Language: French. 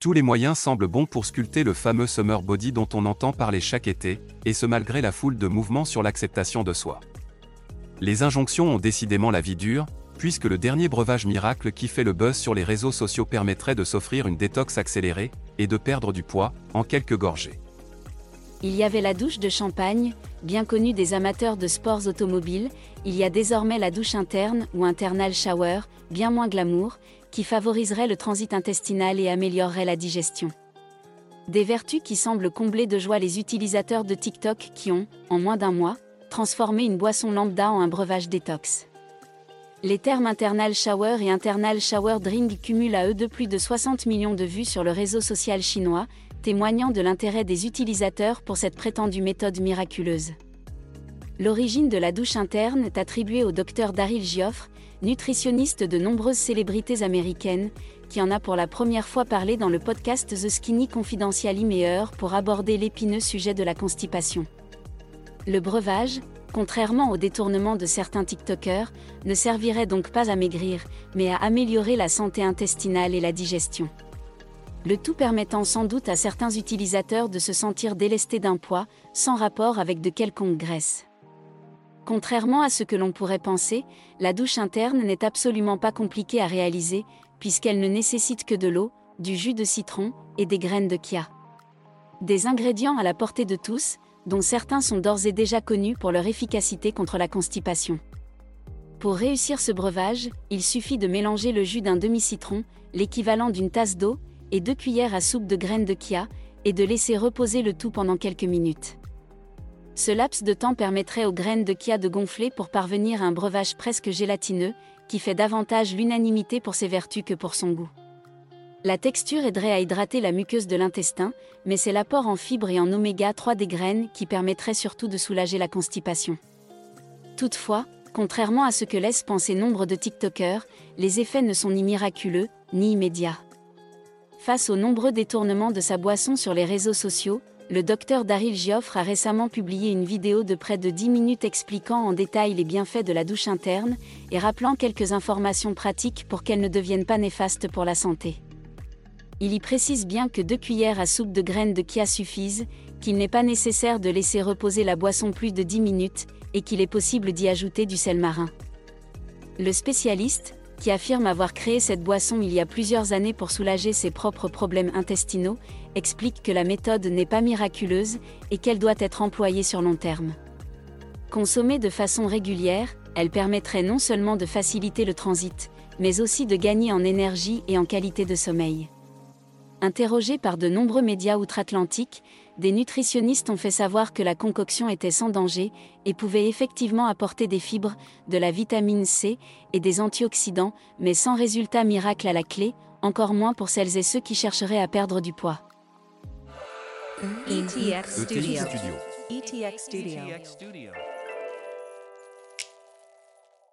Tous les moyens semblent bons pour sculpter le fameux summer body dont on entend parler chaque été, et ce malgré la foule de mouvements sur l'acceptation de soi. Les injonctions ont décidément la vie dure, puisque le dernier breuvage miracle qui fait le buzz sur les réseaux sociaux permettrait de s'offrir une détox accélérée, et de perdre du poids, en quelques gorgées. Il y avait la douche de champagne, bien connue des amateurs de sports automobiles, il y a désormais la douche interne ou internal shower, bien moins glamour, qui favoriserait le transit intestinal et améliorerait la digestion. Des vertus qui semblent combler de joie les utilisateurs de TikTok qui ont, en moins d'un mois, transformé une boisson lambda en un breuvage détox. Les termes internal shower et internal shower drink cumulent à eux de plus de 60 millions de vues sur le réseau social chinois, témoignant de l'intérêt des utilisateurs pour cette prétendue méthode miraculeuse. L'origine de la douche interne est attribuée au docteur Daryl Gioffre, nutritionniste de nombreuses célébrités américaines, qui en a pour la première fois parlé dans le podcast The Skinny Confidential Imeeur pour aborder l'épineux sujet de la constipation. Le breuvage, contrairement au détournement de certains TikTokers, ne servirait donc pas à maigrir, mais à améliorer la santé intestinale et la digestion. Le tout permettant sans doute à certains utilisateurs de se sentir délestés d'un poids, sans rapport avec de quelconques graisses. Contrairement à ce que l'on pourrait penser, la douche interne n'est absolument pas compliquée à réaliser, puisqu'elle ne nécessite que de l'eau, du jus de citron et des graines de chia. Des ingrédients à la portée de tous, dont certains sont d'ores et déjà connus pour leur efficacité contre la constipation. Pour réussir ce breuvage, il suffit de mélanger le jus d'un demi-citron, l'équivalent d'une tasse d'eau, et deux cuillères à soupe de graines de chia, et de laisser reposer le tout pendant quelques minutes. Ce laps de temps permettrait aux graines de kia de gonfler pour parvenir à un breuvage presque gélatineux, qui fait davantage l'unanimité pour ses vertus que pour son goût. La texture aiderait à hydrater la muqueuse de l'intestin, mais c'est l'apport en fibres et en oméga 3 des graines qui permettrait surtout de soulager la constipation. Toutefois, contrairement à ce que laissent penser nombre de TikTokers, les effets ne sont ni miraculeux, ni immédiats. Face aux nombreux détournements de sa boisson sur les réseaux sociaux, le docteur Daryl Gioffre a récemment publié une vidéo de près de 10 minutes expliquant en détail les bienfaits de la douche interne et rappelant quelques informations pratiques pour qu'elles ne deviennent pas néfastes pour la santé. Il y précise bien que deux cuillères à soupe de graines de kia suffisent, qu'il n'est pas nécessaire de laisser reposer la boisson plus de 10 minutes, et qu'il est possible d'y ajouter du sel marin. Le spécialiste, qui affirme avoir créé cette boisson il y a plusieurs années pour soulager ses propres problèmes intestinaux, explique que la méthode n'est pas miraculeuse et qu'elle doit être employée sur long terme. Consommée de façon régulière, elle permettrait non seulement de faciliter le transit, mais aussi de gagner en énergie et en qualité de sommeil. Interrogés par de nombreux médias outre-Atlantique, des nutritionnistes ont fait savoir que la concoction était sans danger et pouvait effectivement apporter des fibres, de la vitamine C et des antioxydants, mais sans résultat miracle à la clé, encore moins pour celles et ceux qui chercheraient à perdre du poids. ETX Studio. ETX Studio.